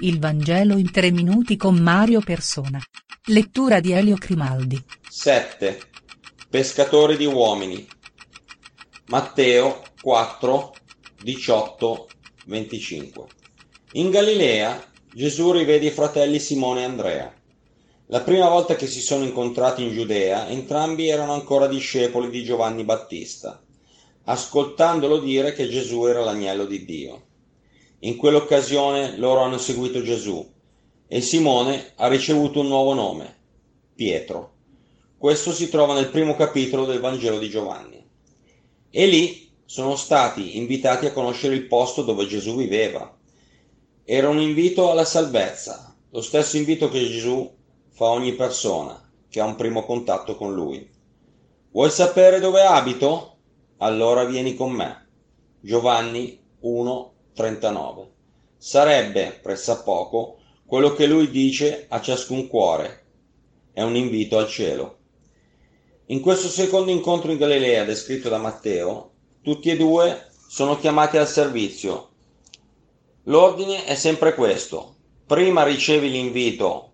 Il Vangelo in tre minuti con Mario Persona. Lettura di Elio Crimaldi. 7. Pescatori di uomini. Matteo 4, 18, 25. In Galilea Gesù rivede i fratelli Simone e Andrea. La prima volta che si sono incontrati in Giudea, entrambi erano ancora discepoli di Giovanni Battista, ascoltandolo dire che Gesù era l'agnello di Dio. In quell'occasione loro hanno seguito Gesù e Simone ha ricevuto un nuovo nome, Pietro. Questo si trova nel primo capitolo del Vangelo di Giovanni. E lì sono stati invitati a conoscere il posto dove Gesù viveva. Era un invito alla salvezza, lo stesso invito che Gesù fa a ogni persona che ha un primo contatto con lui. Vuoi sapere dove abito? Allora vieni con me. Giovanni 1:39. Sarebbe pressappoco quello che lui dice a ciascun cuore. È un invito al cielo. In questo secondo incontro in Galilea descritto da Matteo, tutti e due sono chiamati al servizio. L'ordine è sempre questo. Prima ricevi l'invito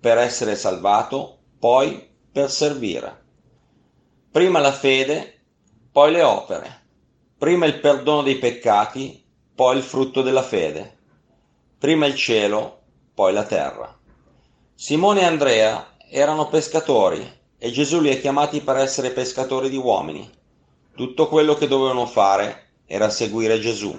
per essere salvato, poi per servire. Prima la fede, poi le opere. Prima il perdono dei peccati, poi il frutto della fede. Prima il cielo, poi la terra. Simone e Andrea erano pescatori e Gesù li ha chiamati per essere pescatori di uomini. Tutto quello che dovevano fare era seguire Gesù.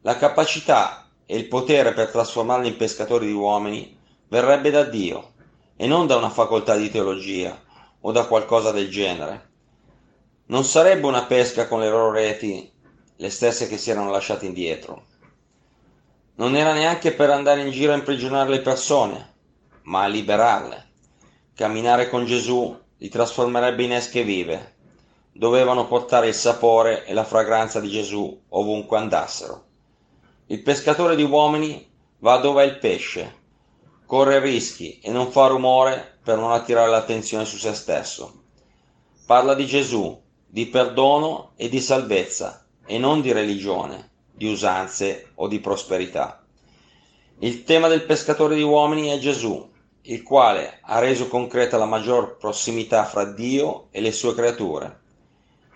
La capacità e il potere per trasformarli in pescatori di uomini verrebbe da Dio e non da una facoltà di teologia o da qualcosa del genere. Non sarebbe una pesca con le loro reti le stesse che si erano lasciate indietro. Non era neanche per andare in giro a imprigionare le persone, ma a liberarle. Camminare con Gesù li trasformerebbe in esche vive. Dovevano portare il sapore e la fragranza di Gesù ovunque andassero. Il pescatore di uomini va dove è il pesce, corre rischi e non fa rumore per non attirare l'attenzione su se stesso. Parla di Gesù, di perdono e di salvezza, e non di religione, di usanze o di prosperità. Il tema del pescatore di uomini è Gesù, il quale ha reso concreta la maggior prossimità fra Dio e le sue creature.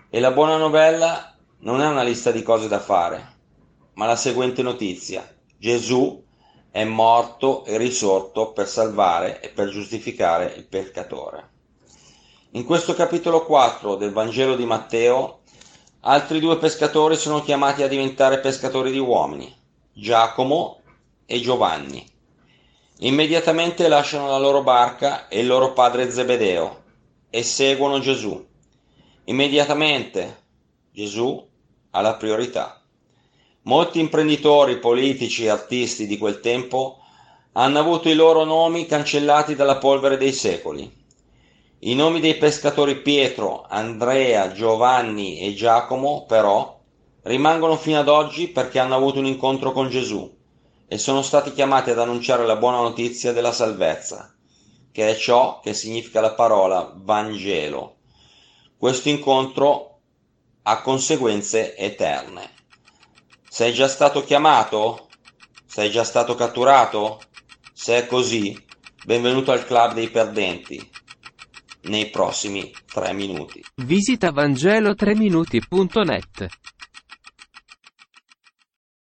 E la buona novella non è una lista di cose da fare, ma la seguente notizia. Gesù è morto e risorto per salvare e per giustificare il peccatore. In questo capitolo 4 del Vangelo di Matteo, altri due pescatori sono chiamati a diventare pescatori di uomini, Giacomo e Giovanni. Immediatamente lasciano la loro barca e il loro padre Zebedeo e seguono Gesù. Immediatamente Gesù ha la priorità. Molti imprenditori, politici e artisti di quel tempo hanno avuto i loro nomi cancellati dalla polvere dei secoli. I nomi dei pescatori Pietro, Andrea, Giovanni e Giacomo, però, rimangono fino ad oggi perché hanno avuto un incontro con Gesù e sono stati chiamati ad annunciare la buona notizia della salvezza, che è ciò che significa la parola Vangelo. Questo incontro ha conseguenze eterne. Sei già stato chiamato? Sei già stato catturato? Se è così, benvenuto al club dei perdenti. Nei prossimi tre minuti. Visita Vangelo3minuti.net